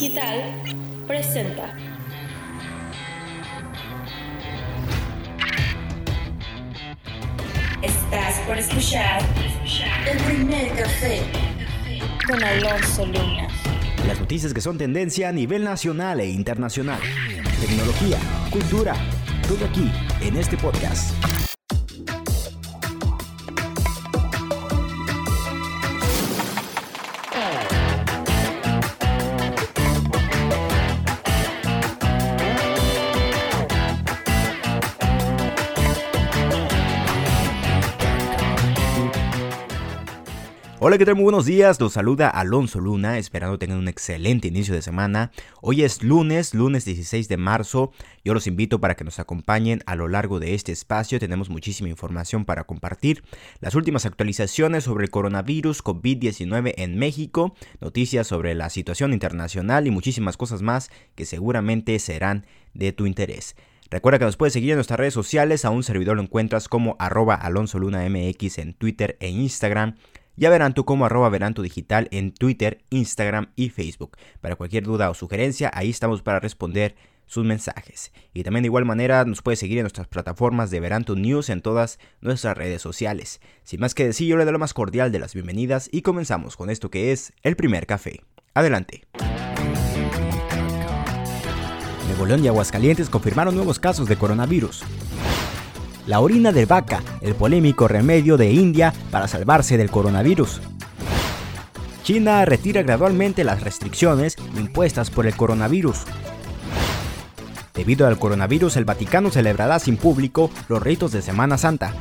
Digital presenta. Estás por escuchar el primer café con Alonso Luna. Las noticias que son tendencia a nivel nacional e internacional. Tecnología, cultura, todo aquí en este podcast. Hola, ¿qué tal? Muy buenos días. Los saluda Alonso Luna, esperando tengan un excelente inicio de semana. Hoy es lunes, lunes 16 de marzo. Yo los invito para que nos acompañen a lo largo de este espacio. Tenemos muchísima información para compartir. Las últimas actualizaciones sobre el coronavirus COVID-19 en México, noticias sobre la situación internacional y muchísimas cosas más que seguramente serán de tu interés. Recuerda que nos puedes seguir en nuestras redes sociales, a un servidor lo encuentras como arroba alonso luna mx en Twitter e Instagram. Ya verán tú como arroba Veranto Digital en Twitter, Instagram y Facebook. Para cualquier duda o sugerencia, ahí estamos para responder sus mensajes. Y también de igual manera nos puede seguir en nuestras plataformas de Veranto News en todas nuestras redes sociales. Sin más que decir, yo le doy la más cordial de las bienvenidas y comenzamos con esto que es el primer café. Adelante. Nuevo León y Aguascalientes confirmaron nuevos casos de coronavirus la orina de vaca, el polémico remedio de India para salvarse del coronavirus. China retira gradualmente las restricciones impuestas por el coronavirus. Debido al coronavirus, el Vaticano celebrará sin público los ritos de Semana Santa.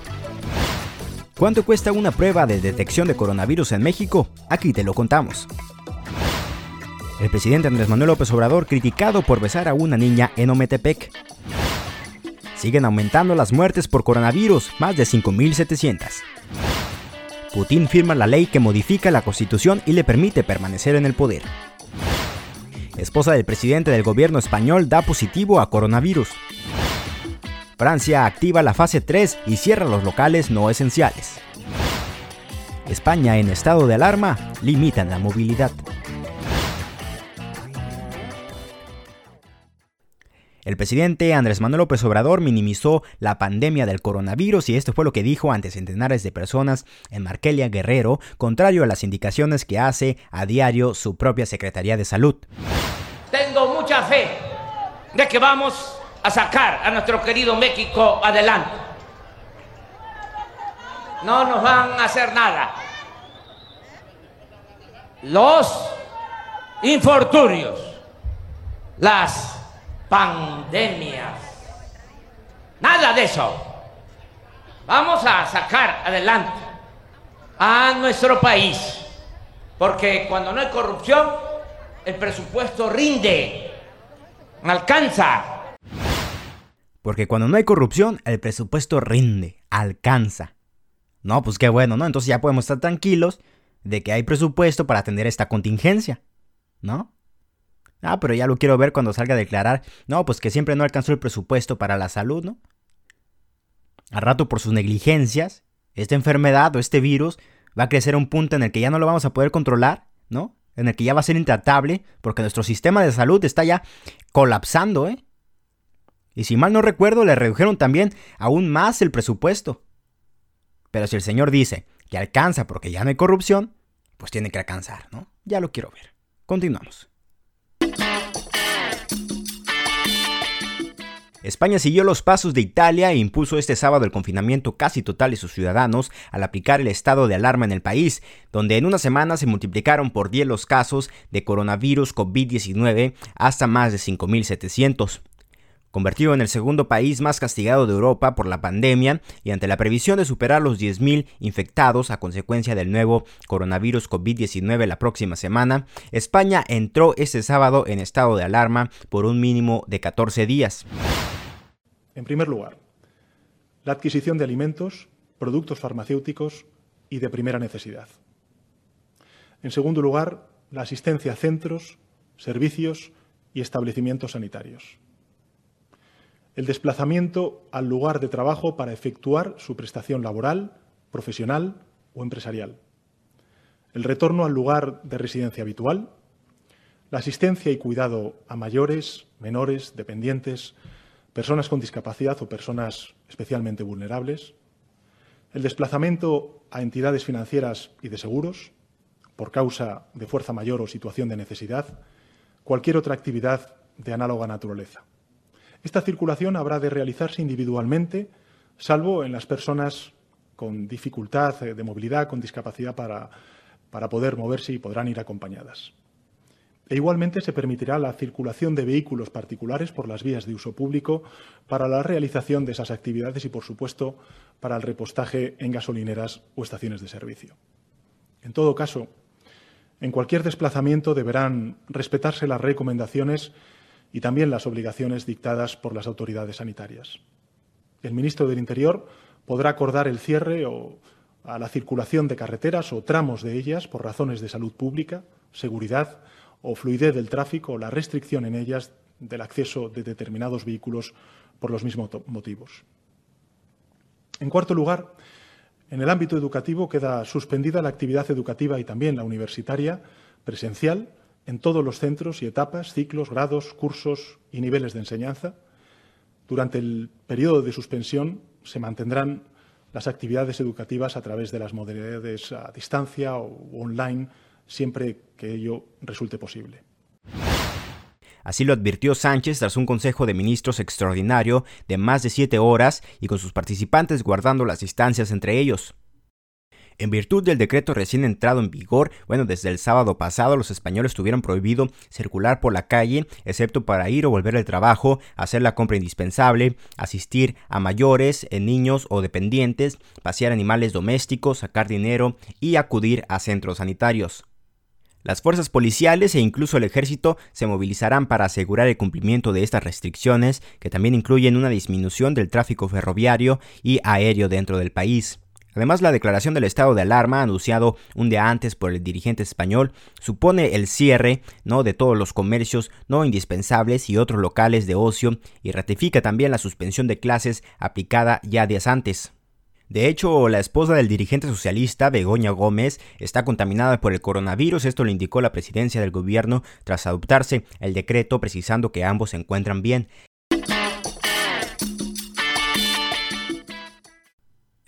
¿Cuánto cuesta una prueba de detección de coronavirus en México? Aquí te lo contamos. El presidente Andrés Manuel López Obrador criticado por besar a una niña en Ometepec. Siguen aumentando las muertes por coronavirus, más de 5.700. Putin firma la ley que modifica la constitución y le permite permanecer en el poder. Esposa del presidente del gobierno español da positivo a coronavirus. Francia activa la fase 3 y cierra los locales no esenciales. España en estado de alarma limitan la movilidad. El presidente Andrés Manuel López Obrador minimizó la pandemia del coronavirus y esto fue lo que dijo ante centenares de personas en Markelia Guerrero, contrario a las indicaciones que hace a diario su propia Secretaría de Salud. Tengo mucha fe de que vamos a sacar a nuestro querido México adelante. No nos van a hacer nada. Los infortunios, las pandemias. Nada de eso. Vamos a sacar adelante a nuestro país. Porque cuando no hay corrupción, el presupuesto rinde, alcanza. Porque cuando no hay corrupción, el presupuesto rinde, alcanza. No, pues qué bueno, ¿no? Entonces ya podemos estar tranquilos de que hay presupuesto para atender esta contingencia, ¿no? Ah, pero ya lo quiero ver cuando salga a declarar. No, pues que siempre no alcanzó el presupuesto para la salud, ¿no? Al rato por sus negligencias, esta enfermedad o este virus va a crecer a un punto en el que ya no lo vamos a poder controlar, ¿no? En el que ya va a ser intratable, porque nuestro sistema de salud está ya colapsando, ¿eh? Y si mal no recuerdo, le redujeron también aún más el presupuesto. Pero si el señor dice que alcanza porque ya no hay corrupción, pues tiene que alcanzar, ¿no? Ya lo quiero ver. Continuamos. España siguió los pasos de Italia e impuso este sábado el confinamiento casi total de sus ciudadanos al aplicar el estado de alarma en el país, donde en una semana se multiplicaron por 10 los casos de coronavirus COVID-19 hasta más de 5.700 convertido en el segundo país más castigado de Europa por la pandemia y ante la previsión de superar los 10.000 infectados a consecuencia del nuevo coronavirus COVID-19 la próxima semana, España entró este sábado en estado de alarma por un mínimo de 14 días. En primer lugar, la adquisición de alimentos, productos farmacéuticos y de primera necesidad. En segundo lugar, la asistencia a centros, servicios y establecimientos sanitarios el desplazamiento al lugar de trabajo para efectuar su prestación laboral, profesional o empresarial, el retorno al lugar de residencia habitual, la asistencia y cuidado a mayores, menores, dependientes, personas con discapacidad o personas especialmente vulnerables, el desplazamiento a entidades financieras y de seguros por causa de fuerza mayor o situación de necesidad, cualquier otra actividad de análoga naturaleza. Esta circulación habrá de realizarse individualmente, salvo en las personas con dificultad de movilidad, con discapacidad para, para poder moverse y podrán ir acompañadas. E igualmente se permitirá la circulación de vehículos particulares por las vías de uso público para la realización de esas actividades y, por supuesto, para el repostaje en gasolineras o estaciones de servicio. En todo caso, en cualquier desplazamiento deberán respetarse las recomendaciones y también las obligaciones dictadas por las autoridades sanitarias. El ministro del Interior podrá acordar el cierre o a la circulación de carreteras o tramos de ellas por razones de salud pública, seguridad o fluidez del tráfico o la restricción en ellas del acceso de determinados vehículos por los mismos motivos. En cuarto lugar, en el ámbito educativo queda suspendida la actividad educativa y también la universitaria presencial en todos los centros y etapas, ciclos, grados, cursos y niveles de enseñanza. Durante el periodo de suspensión se mantendrán las actividades educativas a través de las modalidades a distancia o online siempre que ello resulte posible. Así lo advirtió Sánchez tras un Consejo de Ministros extraordinario de más de siete horas y con sus participantes guardando las distancias entre ellos. En virtud del decreto recién entrado en vigor, bueno, desde el sábado pasado los españoles tuvieron prohibido circular por la calle, excepto para ir o volver al trabajo, hacer la compra indispensable, asistir a mayores, eh, niños o dependientes, pasear animales domésticos, sacar dinero y acudir a centros sanitarios. Las fuerzas policiales e incluso el ejército se movilizarán para asegurar el cumplimiento de estas restricciones, que también incluyen una disminución del tráfico ferroviario y aéreo dentro del país. Además, la declaración del estado de alarma, anunciado un día antes por el dirigente español, supone el cierre ¿no? de todos los comercios no indispensables y otros locales de ocio y ratifica también la suspensión de clases aplicada ya días antes. De hecho, la esposa del dirigente socialista, Begoña Gómez, está contaminada por el coronavirus. Esto lo indicó la presidencia del gobierno tras adoptarse el decreto precisando que ambos se encuentran bien.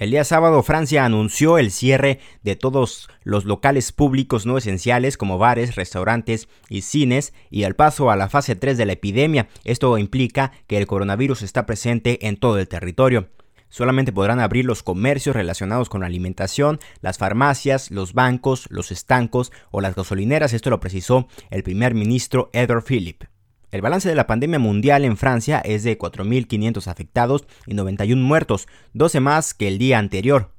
El día sábado Francia anunció el cierre de todos los locales públicos no esenciales como bares, restaurantes y cines y el paso a la fase 3 de la epidemia. Esto implica que el coronavirus está presente en todo el territorio. Solamente podrán abrir los comercios relacionados con la alimentación, las farmacias, los bancos, los estancos o las gasolineras. Esto lo precisó el primer ministro Edward Philip. El balance de la pandemia mundial en Francia es de 4.500 afectados y 91 muertos, 12 más que el día anterior.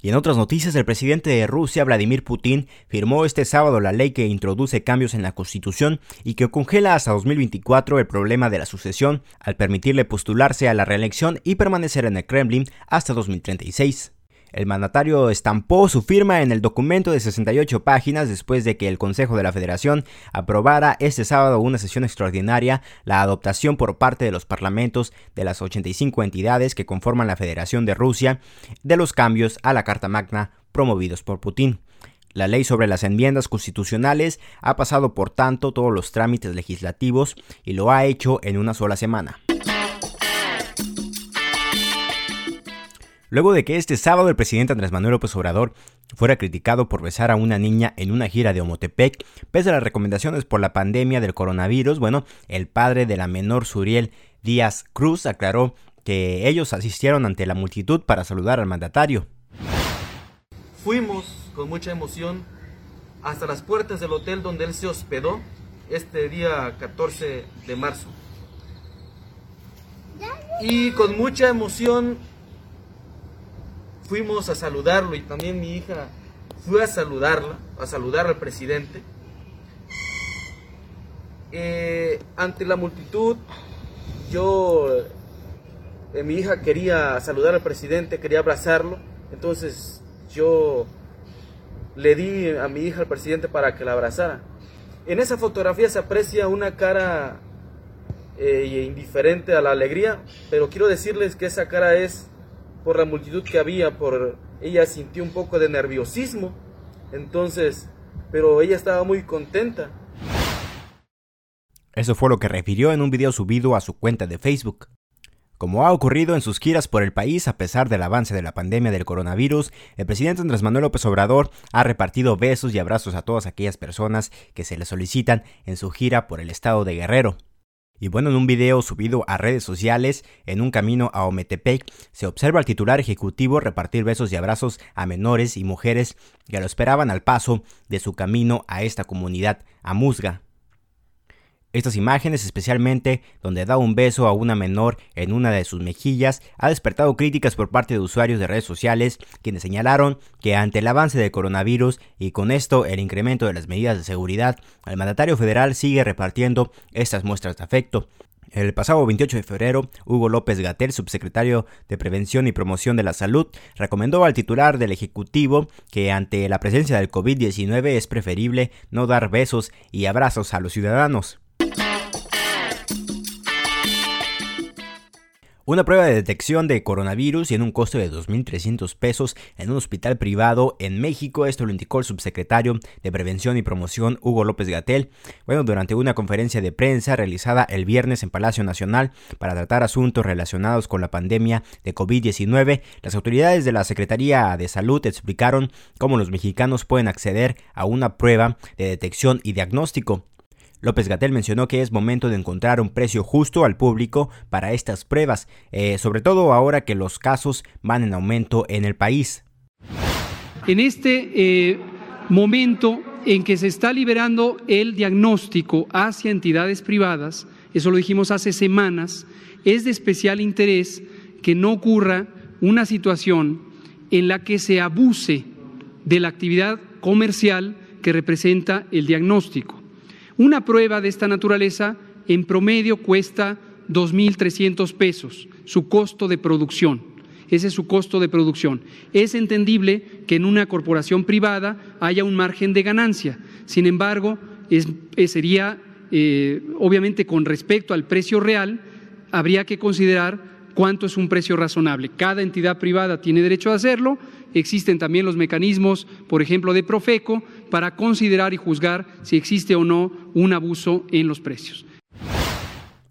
Y en otras noticias, el presidente de Rusia, Vladimir Putin, firmó este sábado la ley que introduce cambios en la constitución y que congela hasta 2024 el problema de la sucesión al permitirle postularse a la reelección y permanecer en el Kremlin hasta 2036. El mandatario estampó su firma en el documento de 68 páginas después de que el Consejo de la Federación aprobara este sábado una sesión extraordinaria la adoptación por parte de los parlamentos de las 85 entidades que conforman la Federación de Rusia de los cambios a la Carta Magna promovidos por Putin. La ley sobre las enmiendas constitucionales ha pasado por tanto todos los trámites legislativos y lo ha hecho en una sola semana. Luego de que este sábado el presidente Andrés Manuel López Obrador fuera criticado por besar a una niña en una gira de Omotepec, pese a las recomendaciones por la pandemia del coronavirus, bueno, el padre de la menor Suriel Díaz Cruz aclaró que ellos asistieron ante la multitud para saludar al mandatario. Fuimos con mucha emoción hasta las puertas del hotel donde él se hospedó este día 14 de marzo. Y con mucha emoción fuimos a saludarlo y también mi hija fue a saludarla, a saludar al presidente. Eh, ante la multitud, yo, eh, mi hija quería saludar al presidente, quería abrazarlo, entonces yo le di a mi hija al presidente para que la abrazara. En esa fotografía se aprecia una cara eh, indiferente a la alegría, pero quiero decirles que esa cara es por la multitud que había, por ella sintió un poco de nerviosismo. Entonces, pero ella estaba muy contenta. Eso fue lo que refirió en un video subido a su cuenta de Facebook. Como ha ocurrido en sus giras por el país a pesar del avance de la pandemia del coronavirus, el presidente Andrés Manuel López Obrador ha repartido besos y abrazos a todas aquellas personas que se le solicitan en su gira por el estado de Guerrero. Y bueno, en un video subido a redes sociales, en un camino a Ometepec, se observa al titular ejecutivo repartir besos y abrazos a menores y mujeres que lo esperaban al paso de su camino a esta comunidad, a Musga. Estas imágenes, especialmente donde da un beso a una menor en una de sus mejillas, ha despertado críticas por parte de usuarios de redes sociales, quienes señalaron que ante el avance del coronavirus y con esto el incremento de las medidas de seguridad, el mandatario federal sigue repartiendo estas muestras de afecto. El pasado 28 de febrero, Hugo López Gatel, subsecretario de Prevención y Promoción de la Salud, recomendó al titular del Ejecutivo que ante la presencia del COVID-19 es preferible no dar besos y abrazos a los ciudadanos. Una prueba de detección de coronavirus y en un costo de 2.300 pesos en un hospital privado en México. Esto lo indicó el subsecretario de Prevención y Promoción Hugo López Gatel. Bueno, durante una conferencia de prensa realizada el viernes en Palacio Nacional para tratar asuntos relacionados con la pandemia de COVID-19, las autoridades de la Secretaría de Salud explicaron cómo los mexicanos pueden acceder a una prueba de detección y diagnóstico. López Gatel mencionó que es momento de encontrar un precio justo al público para estas pruebas, eh, sobre todo ahora que los casos van en aumento en el país. En este eh, momento en que se está liberando el diagnóstico hacia entidades privadas, eso lo dijimos hace semanas, es de especial interés que no ocurra una situación en la que se abuse de la actividad comercial que representa el diagnóstico. Una prueba de esta naturaleza en promedio cuesta 2.300 pesos, su costo de producción. Ese es su costo de producción. Es entendible que en una corporación privada haya un margen de ganancia. Sin embargo, sería, eh, obviamente, con respecto al precio real, habría que considerar cuánto es un precio razonable. Cada entidad privada tiene derecho a hacerlo. Existen también los mecanismos, por ejemplo, de Profeco, para considerar y juzgar si existe o no un abuso en los precios.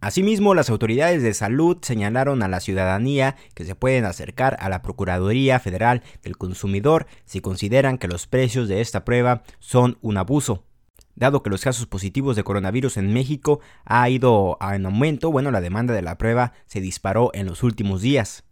Asimismo, las autoridades de salud señalaron a la ciudadanía que se pueden acercar a la Procuraduría Federal del Consumidor si consideran que los precios de esta prueba son un abuso. Dado que los casos positivos de coronavirus en México ha ido en aumento, bueno, la demanda de la prueba se disparó en los últimos días.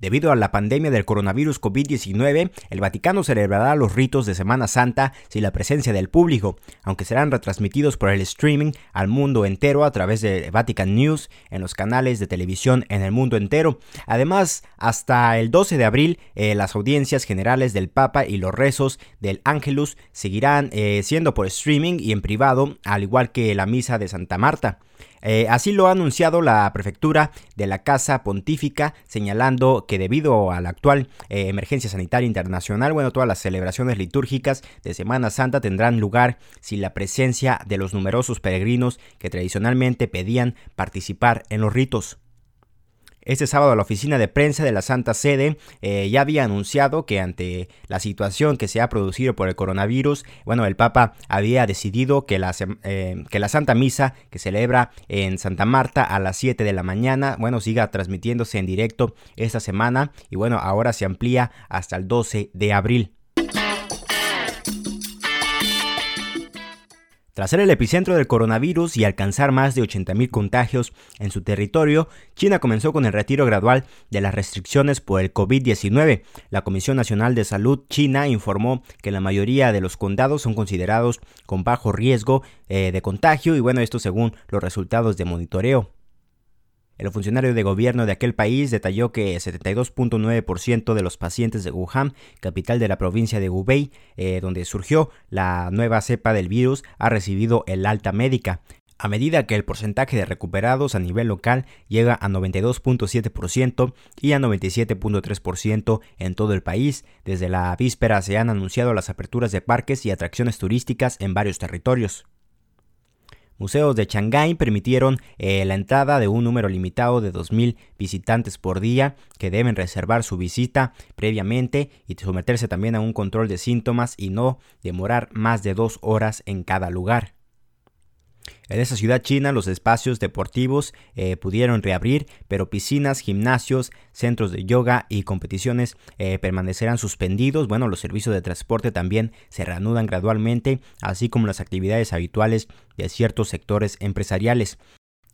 Debido a la pandemia del coronavirus COVID-19, el Vaticano celebrará los ritos de Semana Santa sin la presencia del público, aunque serán retransmitidos por el streaming al mundo entero a través de Vatican News en los canales de televisión en el mundo entero. Además, hasta el 12 de abril, eh, las audiencias generales del Papa y los rezos del Angelus seguirán eh, siendo por streaming y en privado, al igual que la misa de Santa Marta. Eh, así lo ha anunciado la prefectura de la Casa Pontífica, señalando que debido a la actual eh, emergencia sanitaria internacional, bueno, todas las celebraciones litúrgicas de Semana Santa tendrán lugar sin la presencia de los numerosos peregrinos que tradicionalmente pedían participar en los ritos. Este sábado la oficina de prensa de la Santa Sede eh, ya había anunciado que ante la situación que se ha producido por el coronavirus, bueno, el Papa había decidido que la, eh, que la Santa Misa que celebra en Santa Marta a las 7 de la mañana, bueno, siga transmitiéndose en directo esta semana y bueno, ahora se amplía hasta el 12 de abril. Tras ser el epicentro del coronavirus y alcanzar más de 80.000 contagios en su territorio, China comenzó con el retiro gradual de las restricciones por el COVID-19. La Comisión Nacional de Salud China informó que la mayoría de los condados son considerados con bajo riesgo eh, de contagio y bueno, esto según los resultados de monitoreo. El funcionario de gobierno de aquel país detalló que 72.9% de los pacientes de Wuhan, capital de la provincia de Hubei, eh, donde surgió la nueva cepa del virus, ha recibido el alta médica. A medida que el porcentaje de recuperados a nivel local llega a 92.7% y a 97.3% en todo el país, desde la víspera se han anunciado las aperturas de parques y atracciones turísticas en varios territorios. Museos de Shanghái permitieron eh, la entrada de un número limitado de 2.000 visitantes por día que deben reservar su visita previamente y someterse también a un control de síntomas y no demorar más de dos horas en cada lugar. En esa ciudad china los espacios deportivos eh, pudieron reabrir, pero piscinas, gimnasios, centros de yoga y competiciones eh, permanecerán suspendidos. Bueno, los servicios de transporte también se reanudan gradualmente, así como las actividades habituales de ciertos sectores empresariales.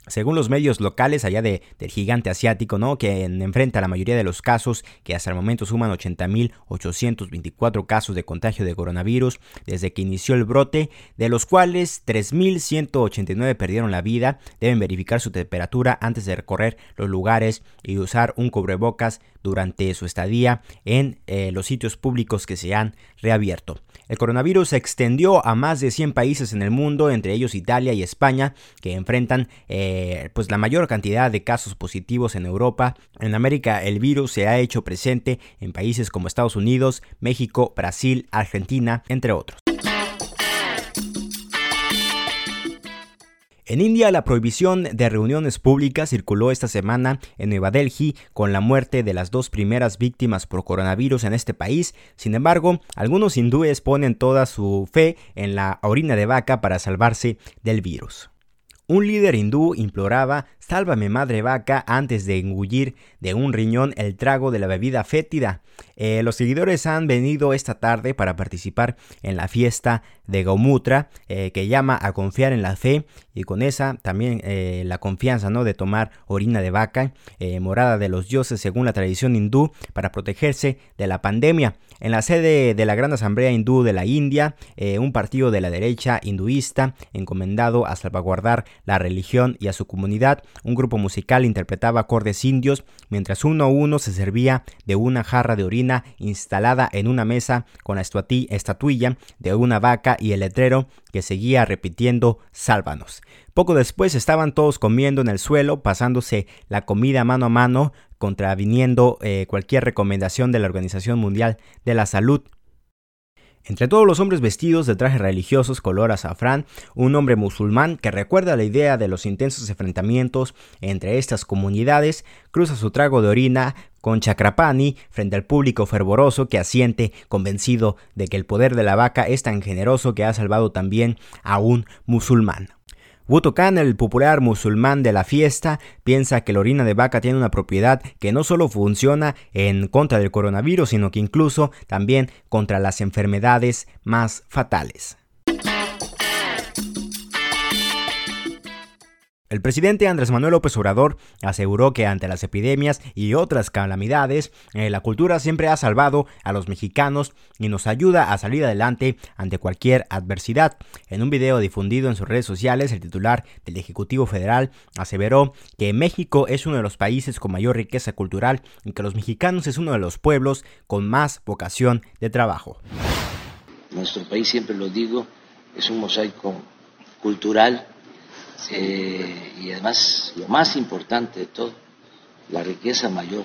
Según los medios locales allá de, del gigante asiático, ¿no? que enfrenta la mayoría de los casos, que hasta el momento suman 80.824 casos de contagio de coronavirus desde que inició el brote, de los cuales 3.189 perdieron la vida, deben verificar su temperatura antes de recorrer los lugares y usar un cubrebocas durante su estadía en eh, los sitios públicos que se han reabierto. El coronavirus se extendió a más de 100 países en el mundo, entre ellos Italia y España, que enfrentan eh, pues la mayor cantidad de casos positivos en Europa. En América el virus se ha hecho presente en países como Estados Unidos, México, Brasil, Argentina, entre otros. En India, la prohibición de reuniones públicas circuló esta semana en Nueva Delhi con la muerte de las dos primeras víctimas por coronavirus en este país. Sin embargo, algunos hindúes ponen toda su fe en la orina de vaca para salvarse del virus. Un líder hindú imploraba, sálvame madre vaca, antes de engullir de un riñón el trago de la bebida fétida. Eh, los seguidores han venido esta tarde para participar en la fiesta de Gaumutra, eh, que llama a confiar en la fe y con esa también eh, la confianza ¿no? de tomar orina de vaca, morada de los dioses según la tradición hindú, para protegerse de la pandemia. En la sede de la Gran Asamblea Hindú de la India, un partido de la derecha hinduista encomendado a salvaguardar la religión y a su comunidad, un grupo musical interpretaba acordes indios mientras uno a uno se servía de una jarra de orina instalada en una mesa con la estatuilla de una vaca y el letrero que seguía repitiendo sálvanos. Poco después estaban todos comiendo en el suelo, pasándose la comida mano a mano, contraviniendo eh, cualquier recomendación de la Organización Mundial de la Salud. Entre todos los hombres vestidos de trajes religiosos color azafrán, un hombre musulmán que recuerda la idea de los intensos enfrentamientos entre estas comunidades, cruza su trago de orina con Chakrapani frente al público fervoroso que asiente convencido de que el poder de la vaca es tan generoso que ha salvado también a un musulmán. Wuto Khan, el popular musulmán de la fiesta, piensa que la orina de vaca tiene una propiedad que no solo funciona en contra del coronavirus, sino que incluso también contra las enfermedades más fatales. El presidente Andrés Manuel López Obrador aseguró que ante las epidemias y otras calamidades, eh, la cultura siempre ha salvado a los mexicanos y nos ayuda a salir adelante ante cualquier adversidad. En un video difundido en sus redes sociales, el titular del Ejecutivo Federal aseveró que México es uno de los países con mayor riqueza cultural y que los mexicanos es uno de los pueblos con más vocación de trabajo. Nuestro país, siempre lo digo, es un mosaico cultural eh, y además, lo más importante de todo, la riqueza mayor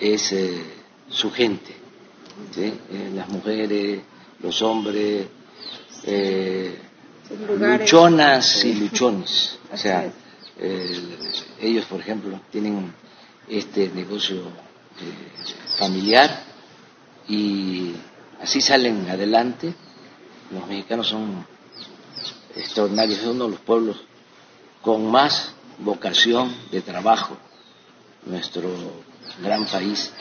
es eh, su gente, eh, las mujeres, los hombres, luchonas y luchones. O sea, ellos, por ejemplo, tienen este negocio familiar y así salen adelante. Los mexicanos son extraordinario, es uno de los pueblos con más vocación de trabajo. Nuestro gran país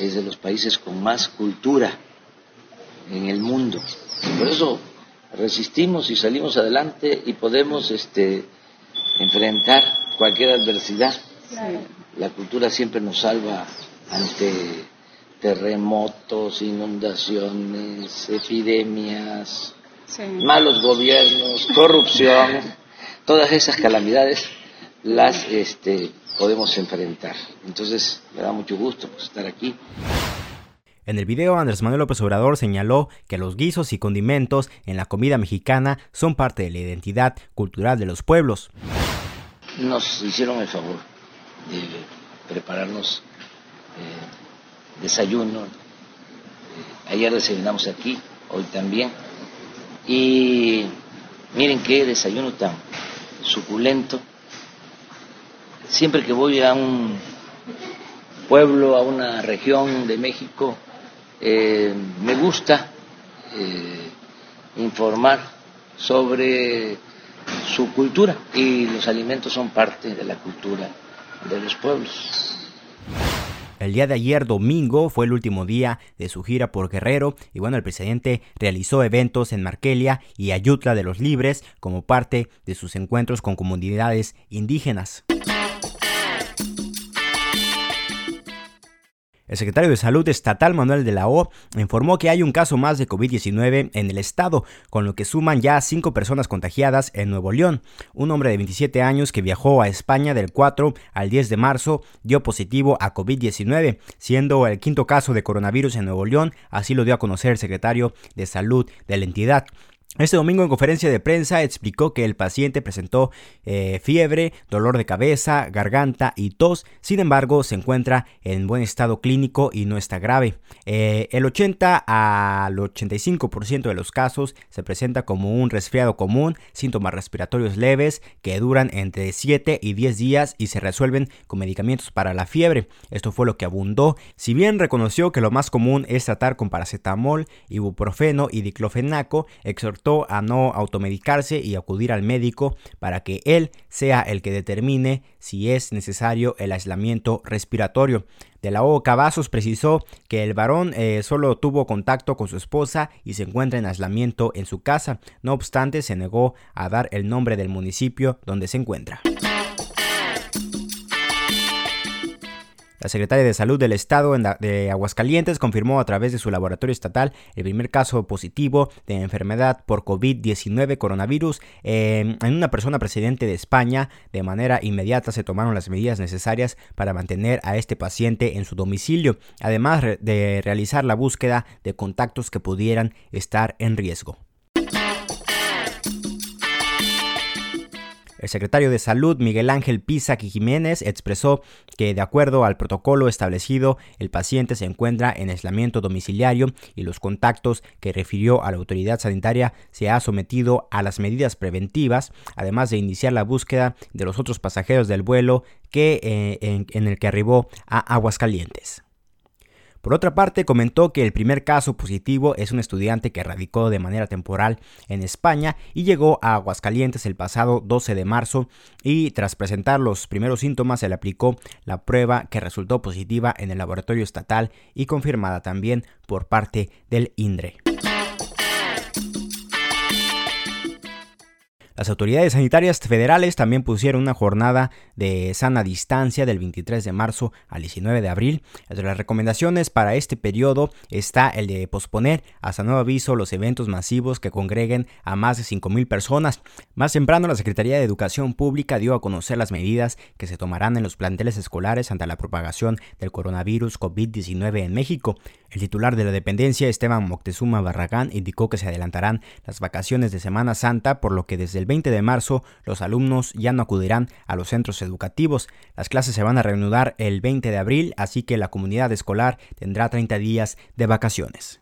es de los países con más cultura en el mundo. Por eso resistimos y salimos adelante y podemos este, enfrentar cualquier adversidad. La cultura siempre nos salva ante terremotos, inundaciones, epidemias, malos gobiernos, corrupción, todas esas calamidades las este, podemos enfrentar. Entonces, me da mucho gusto pues, estar aquí. En el video, Andrés Manuel López Obrador señaló que los guisos y condimentos en la comida mexicana son parte de la identidad cultural de los pueblos. Nos hicieron el favor de prepararnos eh, desayuno. Eh, ayer desayunamos aquí, hoy también y Miren qué desayuno tan suculento. Siempre que voy a un pueblo, a una región de México, eh, me gusta eh, informar sobre su cultura y los alimentos son parte de la cultura de los pueblos. El día de ayer, domingo, fue el último día de su gira por Guerrero y bueno, el presidente realizó eventos en Markelia y Ayutla de los Libres como parte de sus encuentros con comunidades indígenas. El secretario de Salud estatal Manuel de la O informó que hay un caso más de COVID-19 en el estado, con lo que suman ya cinco personas contagiadas en Nuevo León. Un hombre de 27 años que viajó a España del 4 al 10 de marzo dio positivo a COVID-19, siendo el quinto caso de coronavirus en Nuevo León, así lo dio a conocer el secretario de Salud de la entidad. Este domingo en conferencia de prensa explicó que el paciente presentó eh, fiebre, dolor de cabeza, garganta y tos, sin embargo se encuentra en buen estado clínico y no está grave. Eh, el 80 al 85% de los casos se presenta como un resfriado común, síntomas respiratorios leves que duran entre 7 y 10 días y se resuelven con medicamentos para la fiebre. Esto fue lo que abundó, si bien reconoció que lo más común es tratar con paracetamol, ibuprofeno y diclofenaco, exhortó a no automedicarse y acudir al médico para que él sea el que determine si es necesario el aislamiento respiratorio. De la O Cavazos precisó que el varón eh, solo tuvo contacto con su esposa y se encuentra en aislamiento en su casa. No obstante, se negó a dar el nombre del municipio donde se encuentra. La secretaria de Salud del Estado de Aguascalientes confirmó a través de su laboratorio estatal el primer caso positivo de enfermedad por COVID-19 coronavirus em, en una persona presidente de España. De manera inmediata se tomaron las medidas necesarias para mantener a este paciente en su domicilio, además de realizar la búsqueda de contactos que pudieran estar en riesgo. El secretario de Salud, Miguel Ángel Pisa Jiménez, expresó que de acuerdo al protocolo establecido, el paciente se encuentra en aislamiento domiciliario y los contactos que refirió a la autoridad sanitaria se ha sometido a las medidas preventivas, además de iniciar la búsqueda de los otros pasajeros del vuelo que, eh, en el que arribó a Aguascalientes. Por otra parte, comentó que el primer caso positivo es un estudiante que radicó de manera temporal en España y llegó a Aguascalientes el pasado 12 de marzo y tras presentar los primeros síntomas se le aplicó la prueba que resultó positiva en el laboratorio estatal y confirmada también por parte del INDRE. Las autoridades sanitarias federales también pusieron una jornada de sana distancia del 23 de marzo al 19 de abril. Entre las recomendaciones para este periodo está el de posponer hasta nuevo aviso los eventos masivos que congreguen a más de 5.000 personas. Más temprano, la Secretaría de Educación Pública dio a conocer las medidas que se tomarán en los planteles escolares ante la propagación del coronavirus COVID-19 en México. El titular de la dependencia, Esteban Moctezuma Barragán, indicó que se adelantarán las vacaciones de Semana Santa, por lo que desde el 20 de marzo los alumnos ya no acudirán a los centros educativos. Las clases se van a reanudar el 20 de abril, así que la comunidad escolar tendrá 30 días de vacaciones.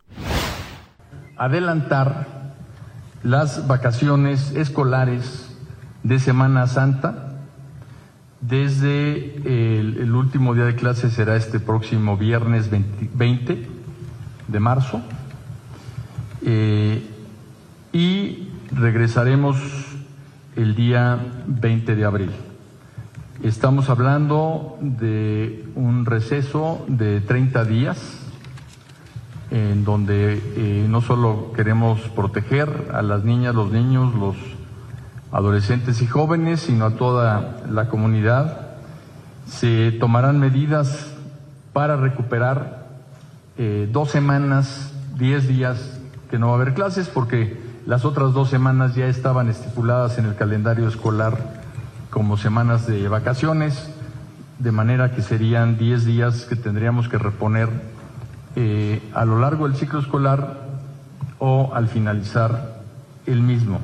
Adelantar las vacaciones escolares de Semana Santa desde el, último día de clase será este próximo viernes 20 de marzo eh, y regresaremos el día 20 de abril. Estamos hablando de un receso de 30 días en donde eh, no solo queremos proteger a las niñas, los niños, los adolescentes y jóvenes, sino a toda la comunidad. Se tomarán medidas para recuperar eh, dos semanas, diez días que no va a haber clases porque las otras dos semanas ya estaban estipuladas en el calendario escolar como semanas de vacaciones, de manera que serían diez días que tendríamos que reponer eh, a lo largo del ciclo escolar o al finalizar el mismo.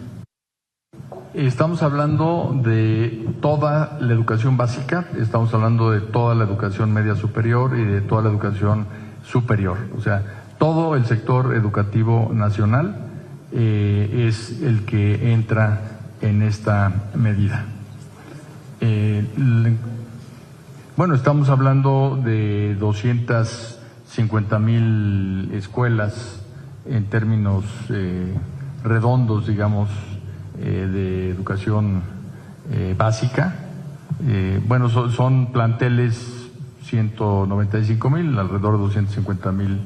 Estamos hablando de toda la educación básica, estamos hablando de toda la educación media superior y de toda la educación superior. O sea, todo el sector educativo nacional eh, es el que entra en esta medida. Eh, bueno, estamos hablando de 250 mil escuelas en términos eh, redondos, digamos, de educación básica. bueno, son, planteles 195 mil, alrededor de 250 mil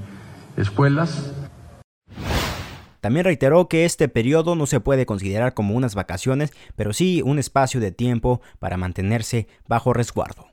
escuelas. También reiteró que este periodo no se puede considerar como unas vacaciones, pero sí un espacio de tiempo para mantenerse bajo resguardo.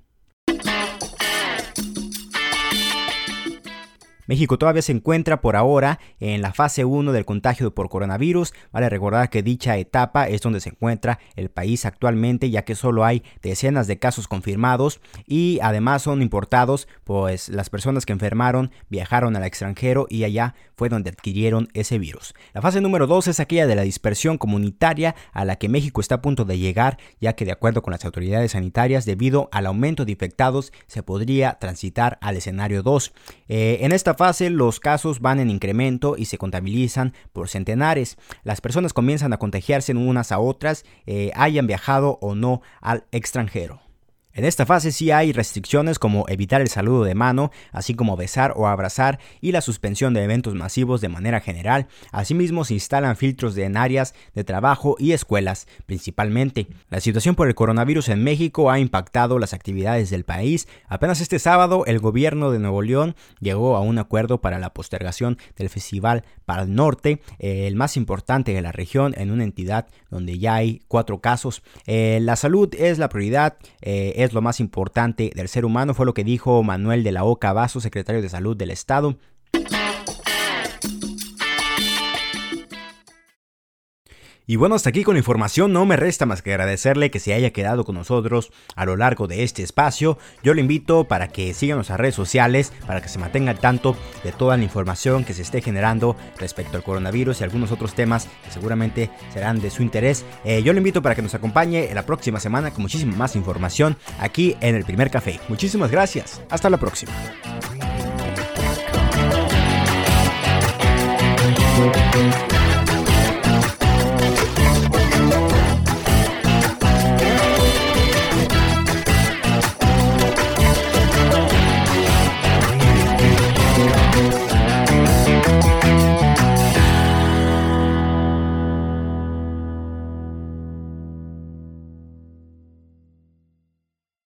México todavía se encuentra por ahora en la fase 1 del contagio por coronavirus. Vale recordar que dicha etapa es donde se encuentra el país actualmente, ya que solo hay decenas de casos confirmados y además son importados, pues las personas que enfermaron viajaron al extranjero y allá fue donde adquirieron ese virus. La fase número 2 es aquella de la dispersión comunitaria a la que México está a punto de llegar, ya que de acuerdo con las autoridades sanitarias, debido al aumento de infectados, se podría transitar al escenario 2. Eh, en esta los casos van en incremento y se contabilizan por centenares. Las personas comienzan a contagiarse unas a otras, eh, hayan viajado o no al extranjero. En esta fase sí hay restricciones como evitar el saludo de mano, así como besar o abrazar y la suspensión de eventos masivos de manera general. Asimismo se instalan filtros en áreas de trabajo y escuelas, principalmente. La situación por el coronavirus en México ha impactado las actividades del país. Apenas este sábado el gobierno de Nuevo León llegó a un acuerdo para la postergación del Festival para el Norte, el más importante de la región en una entidad donde ya hay cuatro casos. Eh, la salud es la prioridad. Eh, lo más importante del ser humano, fue lo que dijo Manuel de la Oca Vaso, secretario de Salud del Estado. Y bueno, hasta aquí con la información, no me resta más que agradecerle que se haya quedado con nosotros a lo largo de este espacio. Yo lo invito para que sigan nuestras redes sociales, para que se mantenga al tanto de toda la información que se esté generando respecto al coronavirus y algunos otros temas que seguramente serán de su interés. Eh, yo lo invito para que nos acompañe la próxima semana con muchísima más información aquí en el primer café. Muchísimas gracias, hasta la próxima.